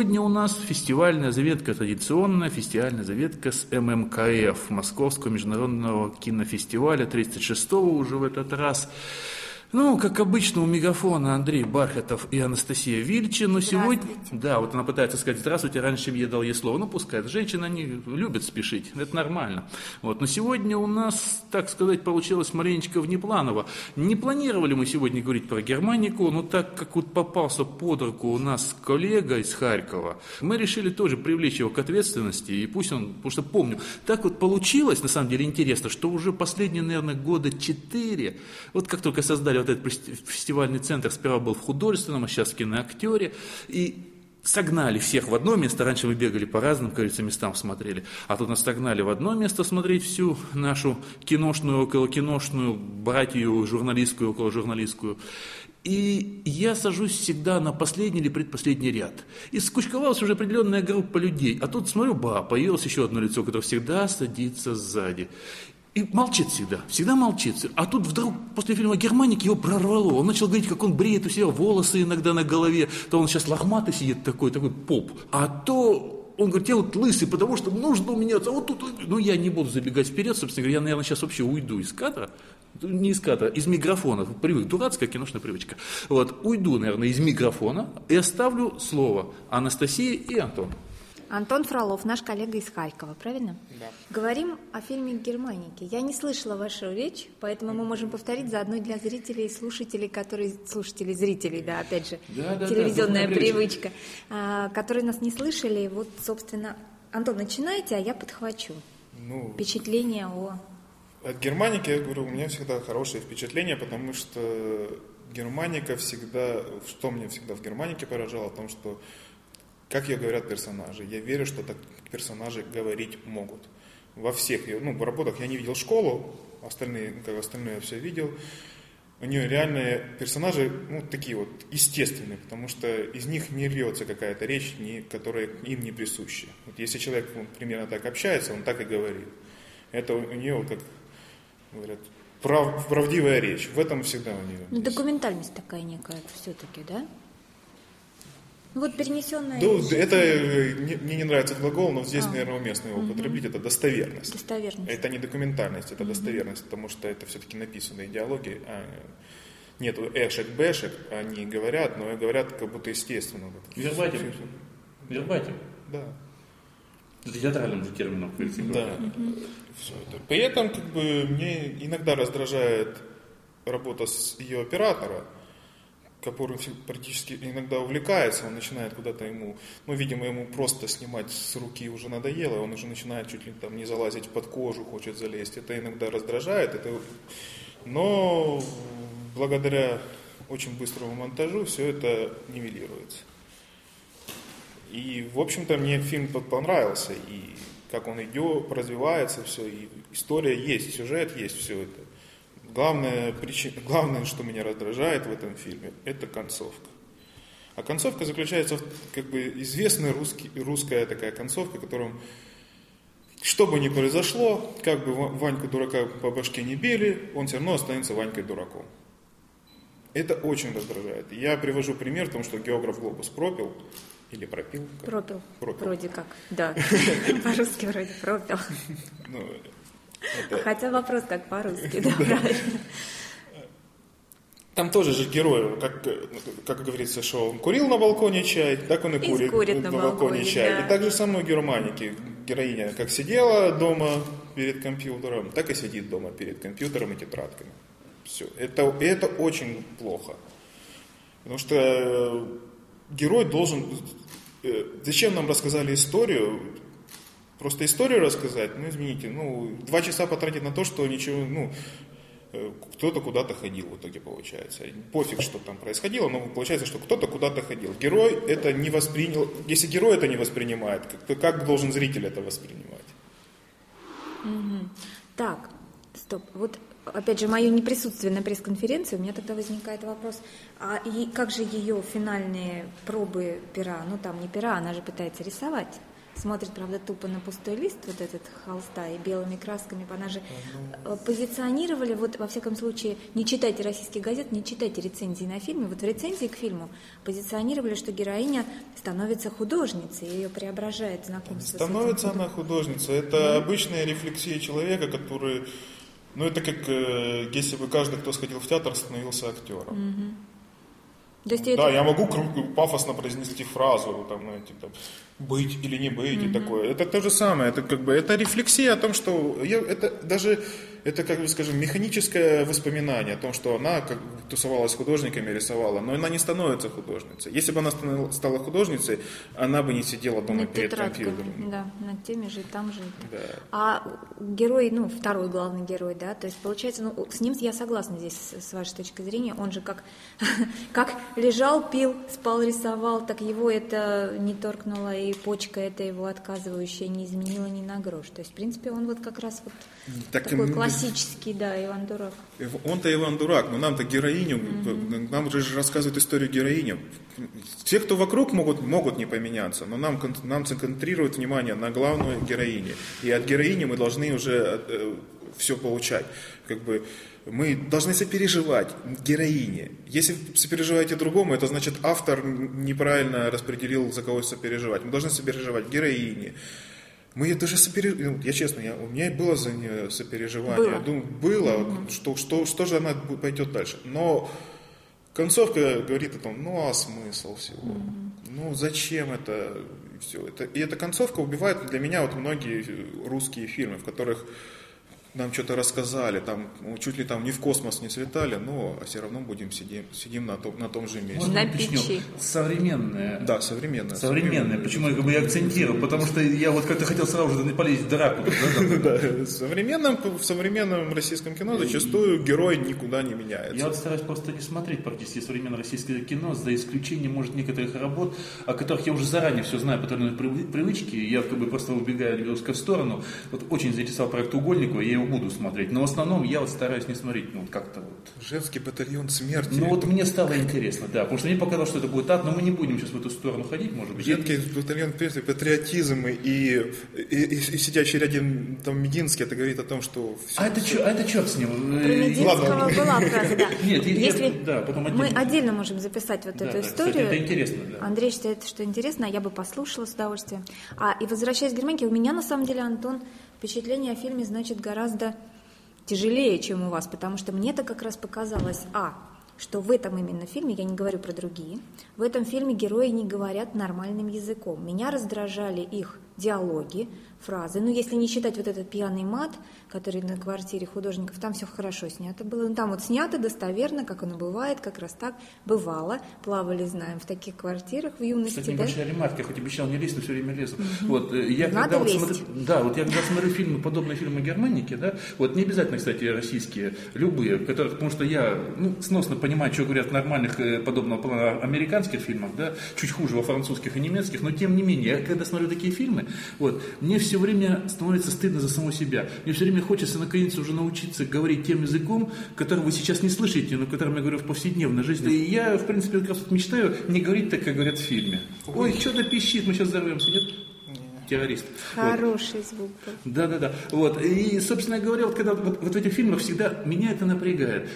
Сегодня у нас фестивальная заветка традиционная, фестивальная заветка с ММКФ, Московского международного кинофестиваля 36-го уже в этот раз. Ну, как обычно, у мегафона Андрей Бархатов и Анастасия Вильчи, но сегодня... Да, вот она пытается сказать «Здравствуйте», раньше чем я дал ей слово. Ну, пускай, женщины, они любят спешить, это нормально. Вот, но сегодня у нас, так сказать, получилось маленечко внепланово. Не планировали мы сегодня говорить про Германику, но так как вот попался под руку у нас коллега из Харькова, мы решили тоже привлечь его к ответственности, и пусть он, потому что помню, так вот получилось, на самом деле интересно, что уже последние, наверное, года четыре, вот как только создали вот этот фестивальный центр сперва был в художественном, а сейчас в киноактере. И согнали всех в одно место. Раньше мы бегали по разным, кажется, местам смотрели. А тут нас согнали в одно место смотреть всю нашу киношную, околокиношную, братью журналистскую, околожурналистскую. И я сажусь всегда на последний или предпоследний ряд. И скучковалась уже определенная группа людей. А тут смотрю, ба, появилось еще одно лицо, которое всегда садится сзади. И молчит всегда, всегда молчит. А тут вдруг после фильма «Германик» его прорвало. Он начал говорить, как он бреет у себя волосы иногда на голове. То он сейчас лохматый сидит такой, такой поп. А то он говорит, я вот лысый, потому что нужно меняться. А вот тут, ну я не буду забегать вперед, собственно говоря, я, наверное, сейчас вообще уйду из кадра. Не из кадра, из микрофона. Привык, дурацкая киношная привычка. Вот, уйду, наверное, из микрофона и оставлю слово Анастасии и Антону. Антон Фролов, наш коллега из Харькова, правильно? Да. Говорим о фильме «Германики». Я не слышала вашу речь, поэтому мы можем повторить заодно для зрителей и слушателей, которые... Слушателей, зрителей, да, опять же, да, да, телевизионная да, привычка, а, которые нас не слышали. Вот, собственно, Антон, начинайте, а я подхвачу. Ну, Впечатление о... От Германики, я говорю, у меня всегда хорошее впечатление, потому что Германика всегда... Что мне всегда в Германике поражало? О том, что как ее говорят персонажи. Я верю, что так персонажи говорить могут. Во всех ее, ну, работах я не видел школу, остальные, как остальное я все видел. У нее реальные персонажи, ну, такие вот, естественные, потому что из них не льется какая-то речь, не, которая им не присуща. Вот если человек он, примерно так общается, он так и говорит. Это у нее, как говорят, прав, правдивая речь. В этом всегда у нее. Ну, документальность такая некая все-таки, да? Ну, вот перенесенная... Ну, это э, не, мне не нравится этот глагол, но здесь, а. наверное, уместно его угу. употребить. Это достоверность. Достоверность. Это не документальность, это угу. достоверность, потому что это все-таки написанные диалоги. А нету эшек-бэшек, они говорят, но говорят как будто естественно. Вербатим. Вербатим. Да. Это театральным же термином. Да. Угу. Все это. При этом как бы мне иногда раздражает работа с ее оператора, который практически иногда увлекается, он начинает куда-то ему, ну, видимо, ему просто снимать с руки уже надоело, он уже начинает чуть ли там не залазить под кожу, хочет залезть. Это иногда раздражает, это... но благодаря очень быстрому монтажу все это нивелируется. И, в общем-то, мне фильм понравился, и как он идет, развивается, все, и история есть, сюжет есть, все это. Главное, причина, главное, что меня раздражает в этом фильме, это концовка. А концовка заключается в как бы известная русский, русская такая концовка, которым что бы ни произошло, как бы Ваньку дурака по башке не били, он все равно останется Ванькой дураком. Это очень раздражает. Я привожу пример в том, что географ глобус пропил, или пропил? Пропил. пропил. Вроде как, да. По-русски вроде пропил. Это... Хотя вопрос как по-русски, да, правильно. Там тоже же герой, как, как говорится, что он курил на балконе чай, так он и, и курит, курит на, на балконе, балконе чай. Да. И так же самое у Германики. Героиня как сидела дома перед компьютером, так и сидит дома перед компьютером и тетрадками. Все. Это, это очень плохо. Потому что э, герой должен... Э, зачем нам рассказали историю, Просто историю рассказать, ну, извините, ну, два часа потратить на то, что ничего, ну, э, кто-то куда-то ходил в итоге получается. Пофиг, что там происходило, но получается, что кто-то куда-то ходил. Герой это не воспринял, если герой это не воспринимает, то как должен зритель это воспринимать? Угу. Так, стоп, вот опять же, мое неприсутствие на пресс-конференции, у меня тогда возникает вопрос, а и как же ее финальные пробы пера, ну там не пера, она же пытается рисовать смотрит, правда, тупо на пустой лист, вот этот холста, и белыми красками, она же э, позиционировали, вот, во всяком случае, не читайте российские газеты, не читайте рецензии на фильме, вот в рецензии к фильму позиционировали, что героиня становится художницей, ее преображает знакомство Становится с этим. она художницей. Это обычная рефлексия человека, который... Ну, это как э, если бы каждый, кто сходил в театр, становился актером. То есть Да, это- я могу пафосно произнести фразу, там, знаете, там, быть или не быть, и такое. Это то же самое, это как бы, это рефлексия о том, что, я, это даже, это, как бы скажем, механическое воспоминание о том, что она как бы тусовалась с художниками, рисовала, но она не становится художницей. Если бы она стала художницей, она бы не сидела дома над перед компьютером. да, над теми же, там же. Да. А герой, ну, второй главный герой, да, то есть получается, ну, с ним я согласна здесь, с вашей точки зрения, он же как, как лежал, пил, спал, рисовал, так его это не торкнуло, и почка это его отказывающая не изменила ни на грош. То есть, в принципе, он вот как раз вот Так, такой м, классический, да, Иван Дурак. Он-то Иван Дурак, но нам-то героиню, нам же рассказывают историю героини. Те, кто вокруг, могут, могут не поменяться, но нам, нам концентрируют внимание на главной героине. И от героини мы должны уже все получать. Как бы мы должны сопереживать героине. Если сопереживаете другому, это значит автор неправильно распределил, за кого сопереживать. Мы должны сопереживать героине. Мы даже сопереживали, я честно, я, у меня было за нее сопереживание. Было. Я думаю, было, что, что, что же она пойдет дальше. Но концовка говорит о том, ну а смысл всего? Ну зачем это все? Это, и эта концовка убивает для меня вот многие русские фильмы, в которых нам что-то рассказали, там ну, чуть ли там не в космос не слетали, но все равно будем сидим, сидим на том, на том же месте. Можно На печи. Современная. Да, современная. Современная. Почему я как бы и акцентирую? Потому что я вот как-то хотел сразу же полезть в драку. да, в современном, в современном российском кино зачастую герой никуда не меняется. Я вот стараюсь просто не смотреть практически современное российское кино, за исключением, может, некоторых работ, о которых я уже заранее все знаю по той или иной привы- привычке, я как бы просто убегаю немножко в сторону. Вот очень заинтересовал проект Угольникова, я его буду смотреть. Но в основном я вот стараюсь не смотреть, ну, вот как-то вот. Женский батальон смерти. Ну, вот мне стало интересно, да, потому что мне показалось, что это будет ад, но мы не будем сейчас в эту сторону ходить, может быть. Женский батальон смерти, патриотизм и, и, и- и сидящий рядом там Мединский, это говорит о том, что всё- А это что, а это черт с ним? Про Э, Мединского ладно. была фраза, да. Нет, я- Если да, потом мы отдельно. отдельно можем записать вот Да, эту да, кстати, историю. это интересно, да. Андрей считает, что интересно, а я бы послушала с удовольствием. А и возвращаясь к Германке, у меня на самом деле, Антон, впечатление о фильме значит гораздо тяжелее, чем у вас, потому что мне-то как раз показалось, а, что в этом именно фильме, я не говорю про другие, в этом фильме герои не говорят нормальным языком. Меня раздражали их диалоги, фразы. Ну, если не считать вот этот пьяный мат, который на квартире художников, там все хорошо снято было. Ну, там вот снято достоверно, как оно бывает, как раз так бывало. Плавали, знаем, в таких квартирах в юности. Кстати, да? небольшая ремарка, я хоть обещал не лезть, но все время лезу. Вот, э, я Надо когда вот лезть. смотрю, да, вот я когда смотрю фильмы, подобные фильмы Германики, да, вот не обязательно, кстати, российские, любые, которых, потому что я, ну, сносно понимаю, что говорят в нормальных э, подобного плана американских фильмах, да, чуть хуже во французских и немецких, но тем не менее, я когда смотрю такие фильмы, вот, мне все время становится стыдно за самого себя. Мне все время хочется наконец уже научиться говорить тем языком, который вы сейчас не слышите, но которым я говорю в повседневной жизни. И я, в принципе, как раз вот мечтаю не говорить так, как говорят в фильме. Ой, что-то пищит, мы сейчас взорвемся, нет? Террорист. Вот. Хороший звук был. Да, да, да. Вот. И, собственно говоря, вот когда вот, вот в этих фильмах всегда меня это напрягает.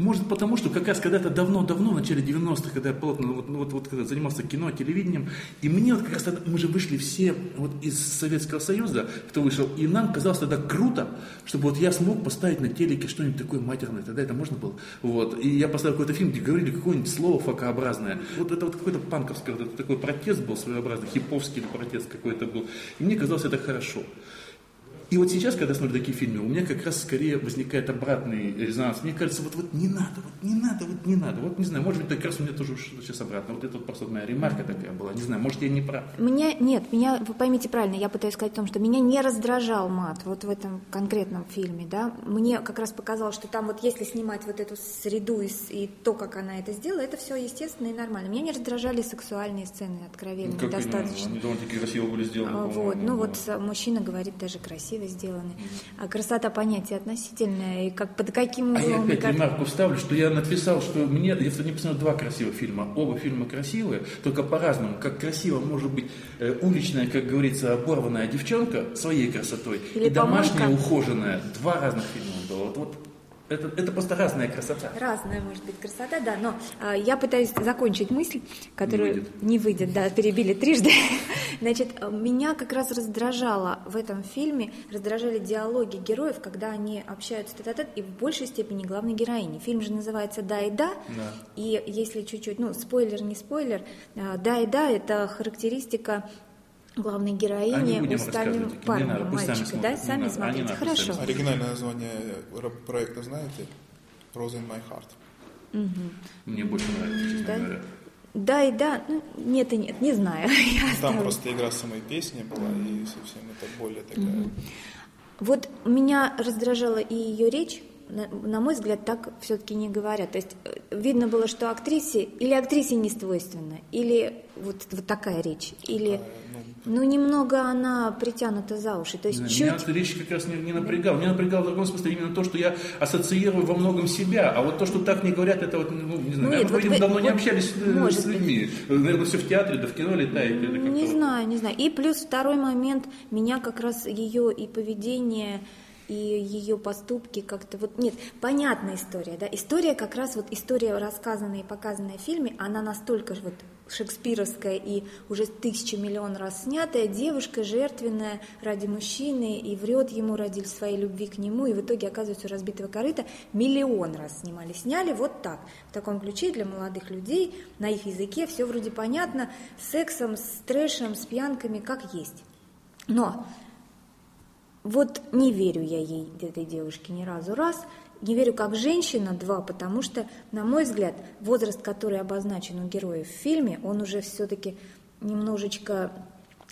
Может потому, что как раз когда-то давно-давно, в начале 90-х, когда я плотно вот, ну, вот, вот, когда занимался кино, телевидением, и мне вот как раз тогда, мы же вышли все вот из Советского Союза, кто вышел, и нам казалось тогда круто, чтобы вот я смог поставить на телеке что-нибудь такое матерное, тогда это можно было. Вот. И я поставил какой-то фильм, где говорили какое-нибудь слово факообразное. Вот это вот какой-то панковский, вот такой протест был своеобразный, хиповский протест какой-то был. И мне казалось это хорошо. И вот сейчас, когда смотрю такие фильмы, у меня как раз скорее возникает обратный резонанс. Мне кажется, вот, вот не надо, вот не надо, вот не надо. Вот не знаю, может быть, как раз у меня тоже сейчас обратно. Вот это вот просто моя ремарка такая была. Не знаю, может, я не прав. Меня, нет, меня, вы поймите правильно, я пытаюсь сказать о том, что меня не раздражал мат вот в этом конкретном фильме, да. Мне как раз показалось, что там вот если снимать вот эту среду и, и то, как она это сделала, это все естественно и нормально. Меня не раздражали сексуальные сцены, откровенные, Как они, достаточно. они довольно-таки красиво были сделаны, А. Вот, ну вот э, мужчина говорит даже красиво, красиво сделаны. А красота понятие относительное, и как под каким А я углом... опять как- ремарку вставлю, что я написал, что мне, я не посмотрел два красивых фильма. Оба фильма красивые, только по-разному. Как красиво может быть э, уличная, как говорится, оборванная девчонка своей красотой Или и домашняя, помойка. ухоженная. Два разных фильма было. Вот, вот это, это просто разная красота. Разная может быть красота, да, но а, я пытаюсь закончить мысль, которую выйдет. не выйдет, да, перебили трижды. Значит, а, меня как раз раздражало в этом фильме, раздражали диалоги героев, когда они общаются тет тет и в большей степени главной героини. Фильм же называется «Да и да», Да. и если чуть-чуть, ну, спойлер, не спойлер, а, «Да и да» — это характеристика главной А не героини будем устальным рассказывать, не парнем, надо, пусть сами мальчика, да, сами надо, а не смотрите, хорошо. Оригинальное название проекта знаете? Rose in my heart. Мне больше нравится, честно Да? говоря. Да и да, ну, нет и нет, не знаю. Я Там оставлю. просто игра самой песни была, и совсем это более такая... Вот меня раздражала и ее речь, на, на мой взгляд, так все-таки не говорят. То есть э, видно было, что актрисе или актрисе не свойственно, или вот, вот такая речь, или ну немного она притянута за уши. То есть Не знаю, чуть Меня эта речь как раз не, не напрягала. Меня напрягало в другом смысле именно то, что я ассоциирую во многом себя. А вот то, что так не говорят, это вот, ну, не знаю, Ну, нет, вот видимо, вы- давно не вот общались э, может с людьми. Наверное, все в театре, да в кино летает. это Не знаю, не знаю. И плюс второй момент, меня как раз ее и поведение, и ее поступки как-то вот нет, понятная история, да, история как раз вот история рассказанная и показанная в фильме, она настолько же вот шекспировская и уже тысячу миллион раз снятая, девушка жертвенная ради мужчины и врет ему ради своей любви к нему, и в итоге оказывается у разбитого корыта миллион раз снимали, сняли вот так, в таком ключе для молодых людей, на их языке, все вроде понятно, с сексом, с трэшем, с пьянками, как есть. Но вот не верю я ей, этой девушке, ни разу раз. Не верю как женщина, два, потому что, на мой взгляд, возраст, который обозначен у героев в фильме, он уже все-таки немножечко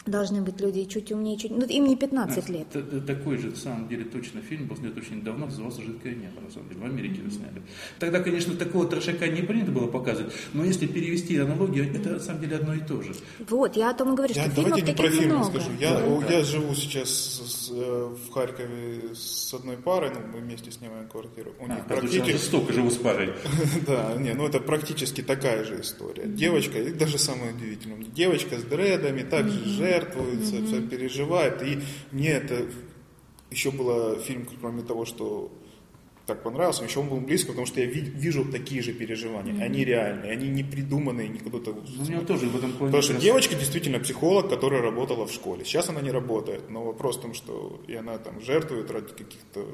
должны быть люди чуть умнее, чуть... Ну, им не 15 лет. Такой же, на самом деле, точно фильм был снят очень давно, назывался «Жидкое небо», на самом деле, в Америке его сняли. Тогда, конечно, такого трешака не принято было показывать, но если перевести аналогию, это, на самом деле, одно и то же. Вот, я о том и говорю, Я, что фильмов давайте не про таких фильм много. расскажу. Я, о, я живу сейчас с- э, в Харькове с одной парой, ну, мы вместе снимаем квартиру. У них А, практически практически... жестоко живу с парой. Да, не, ну это практически такая же история. Девочка, даже самое удивительное, девочка с дредами также жертвуется, все переживает. И мне это еще было фильм, кроме того, что так понравился, еще он был близко, потому что я ви- вижу такие же переживания. Они реальные, они не придуманные, не куда-то... Ну, У него тоже в этом плане... Потому что раз- девочка действительно психолог, которая работала в школе. Сейчас она не работает, но вопрос в том, что и она там жертвует ради каких-то...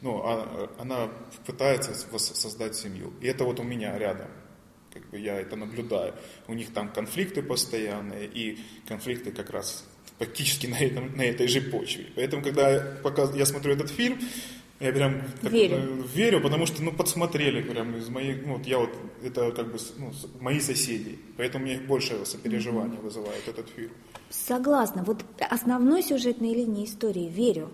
Ну, а- она пытается создать семью. И это вот у меня рядом. Как бы я это наблюдаю. У них там конфликты постоянные, и конфликты как раз практически на, этом, на этой же почве. Поэтому, когда я, я смотрю этот фильм, я прям так, Верю. верю, потому что, ну, подсмотрели прям из моих, ну, вот я вот, это как бы, ну, мои соседи, поэтому мне больше сопереживания вызывает этот фильм. Согласна. Вот основной сюжетной линии истории верю.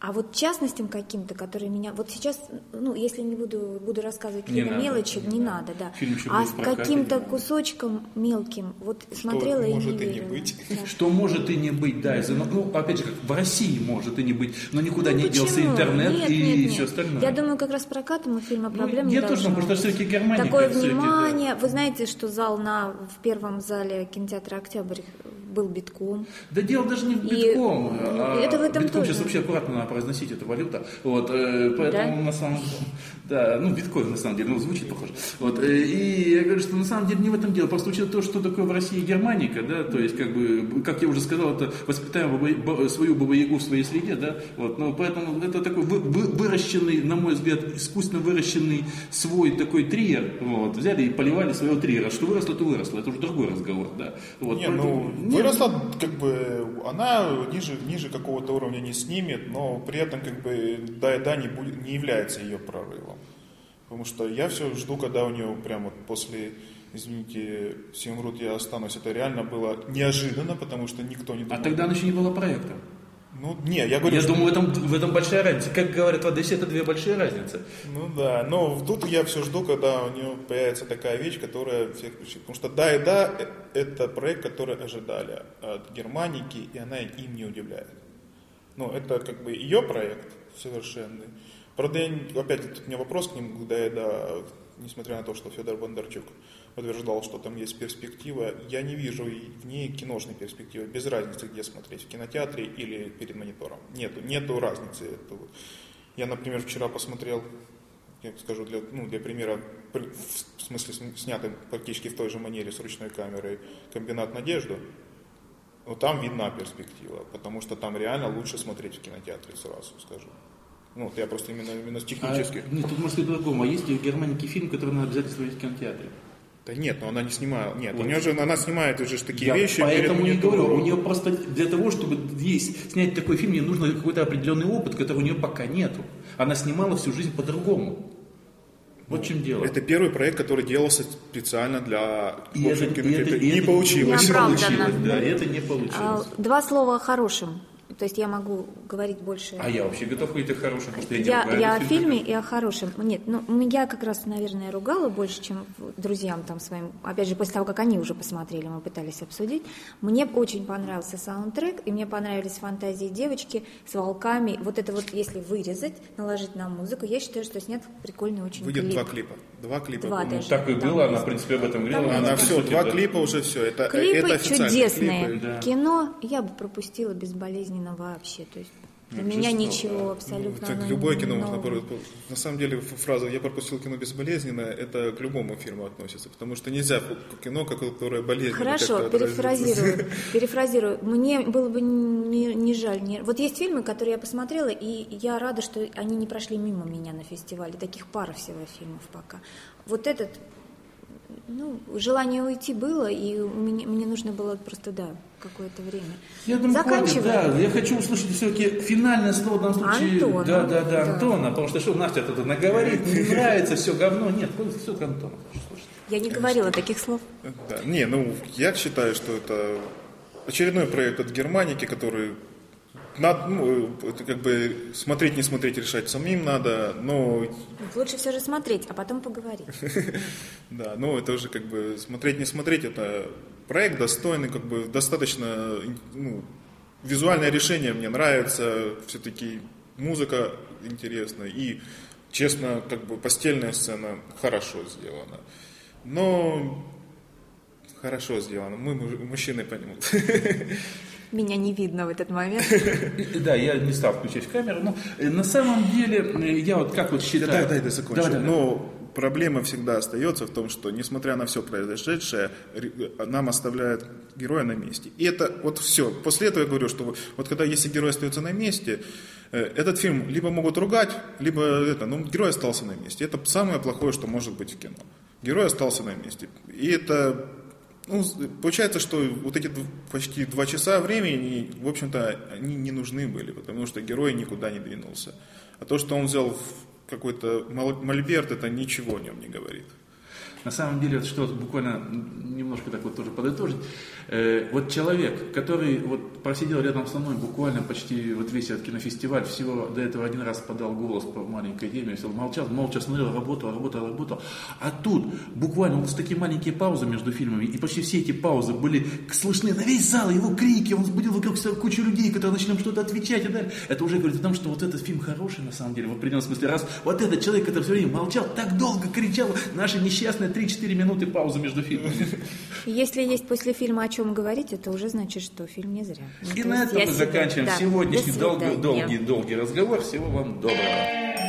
А вот частностям каким-то, которые меня... Вот сейчас, ну, если не буду, буду рассказывать Не какие-то мелочи, не не надо. надо, да. Фильм еще а с каким-то кусочком мелким, вот смотрела и может не и не верила. быть. Да. Что может и не быть, да, из-за- ну, опять же, как в России может и не быть, но никуда Ну, не делся почему? интернет Нет, и нет, нет. все остальное. Я думаю, как раз прокатом у фильма проблем Ну, не я тоже должно думаю, потому что быть. всё-таки Германия, Такое да. внимание. Вы знаете, что зал на, в первом зале кинотеатра «Октябрь» был битком. Да дело даже не в И, битком. ну, а это в этом битком тоже. сейчас вообще аккуратно надо произносить, это валюта. Вот, э, поэтому Да? на самом да, ну биткоин на самом деле, ну звучит похоже. Вот, э, и я говорю, что на самом деле не в этом дело. Просто учитывая то, что такое в России германика, да, то есть как бы, как я уже сказал, это воспитаем баба- ба- свою бабу-ягу в своей среде, да, вот, ну поэтому это такой вы- вы- выращенный, на мой взгляд, искусственно выращенный свой такой триер, вот, взяли и поливали своего триера. Что выросло, то выросло, это уже другой разговор, да. Вот, Не, поэтому- ну, выросла, как бы, она ниже, ниже какого-то уровня не снимет, но при этом, как бы, да и да не, будет, не является ее прорывом. Потому что я все жду, когда у нее прям вот после, извините, всем врут, я останусь. Это реально было неожиданно, потому что никто не А думал. тогда она еще не была проектом. Ну, не, я говорю, Я что... думаю, в этом, в этом большая разница. Как говорят в Одессе, это две большие разницы. Ну да, но тут я все жду, когда у нее появится такая вещь, которая всех включит. Потому что да и да, э, это проект, который ожидали от Германики, и она им не удивляет. Ну, это как бы ее проект совершенный. Правда, я, опять тут у меня вопрос к ним, я, да, несмотря на то, что Федор Бондарчук утверждал, что там есть перспектива, я не вижу в ней киношной перспективы, без разницы, где смотреть, в кинотеатре или перед монитором. Нету, нету разницы. Это. Я, например, вчера посмотрел, я скажу для, ну, для примера, в смысле снятый практически в той же манере с ручной камерой «Комбинат Надежду», но там видна перспектива, потому что там реально лучше смотреть в кинотеатре, сразу скажу. Ну, вот я просто именно, именно технически. А, нет, тут может быть по-другому. А есть ли в Германии фильм, который надо обязательно смотреть в кинотеатре? Да нет, но она не снимала. Нет, вот. у нее же она снимает уже такие Я вещи. Поэтому не говорю, у нее просто для того, чтобы есть, снять такой фильм, ей нужно какой-то определенный опыт, которого у нее пока нету. Она снимала всю жизнь по-другому. Вот в чем дело. Это первый проект, который делался специально для и это, и это, и не это, получилось. Не получилось да, это не получилось. А, два слова о хорошем. То есть я могу говорить больше... А я вообще готов говорить о хорошем, потому что я не Я, я о фильме и о хорошем. Нет, ну, я как раз, наверное, ругала больше, чем друзьям там своим. Опять же, после того, как они уже посмотрели, мы пытались обсудить. Мне очень понравился саундтрек, и мне понравились фантазии девочки с волками. Вот это вот, если вырезать, наложить на музыку, я считаю, что снят прикольный очень Выйдет клип. два клипа. Два клипа. Два ну, даже. Так и было, она, в принципе, об этом говорила. Она, она все, два да. клипа уже все. Это, клипы это чудесные. Клипы. Да. Кино я бы пропустила безболезненно вообще. То есть для ну, меня ничего абсолютно. Ну, любое кино можно На самом деле фраза «я пропустил кино безболезненно» это к любому фильму относится, потому что нельзя кино, которое болезненно. Хорошо, перефразирую. перефразирую. Мне было бы не, не жаль. Не... Вот есть фильмы, которые я посмотрела, и я рада, что они не прошли мимо меня на фестивале. Таких пара всего фильмов пока. Вот этот ну, желание уйти было, и мне, мне нужно было просто, да, какое-то время. Я думаю, Заканчиваем. да, я хочу услышать все-таки финальное слово в данном случае. Антона. Да, да, да, да, Антона, потому что что Настя тут наговорит, не нравится, все говно. Нет, все к Антону хочу слушать. Я не говорила таких слов. Да, не, ну, я считаю, что это очередной проект от Германики, который надо, ну, это как бы смотреть, не смотреть, решать самим надо, но... Лучше все же смотреть, а потом поговорить. Да, ну это уже как бы смотреть, не смотреть, это проект достойный, как бы достаточно, ну, визуальное решение мне нравится, все-таки музыка интересная и, честно, как бы постельная сцена хорошо сделана. Но хорошо сделано, мы мужчины поймут. Меня не видно в этот момент. Да, я не стал включать камеру. Но э, на самом деле, э, я вот как вот считаю... Да, да, да, закончу. Да, да, но проблема всегда остается в том, что, несмотря на все произошедшее, нам оставляют героя на месте. И это вот все. После этого я говорю, что вот когда если герой остается на месте, э, этот фильм либо могут ругать, либо это, ну, герой остался на месте. Это самое плохое, что может быть в кино. Герой остался на месте. И это ну, получается, что вот эти почти два часа времени, в общем-то, они не нужны были, потому что герой никуда не двинулся. А то, что он взял какой-то мольберт, это ничего о нем не говорит. На самом деле, вот что буквально немножко так вот тоже подытожить. Э, вот человек, который вот просидел рядом со мной буквально почти вот весь этот кинофестиваль, всего до этого один раз подал голос по маленькой теме, все молчал, молча смотрел, работал, работал, работал. А тут буквально вот с такие маленькие паузы между фильмами, и почти все эти паузы были слышны на весь зал, его крики, он сбудил вокруг себя кучу людей, которые начали что-то отвечать и далее. Это уже говорит о том, что вот этот фильм хороший на самом деле, в определенном смысле, раз вот этот человек, который все время молчал, так долго кричал, наши несчастные 3-4 минуты паузы между фильмами. Если есть после фильма о чем говорить, это уже значит, что фильм не зря. Ну, И на этом мы заканчиваем да. сегодняшний долгий, долгий разговор. Всего вам доброго.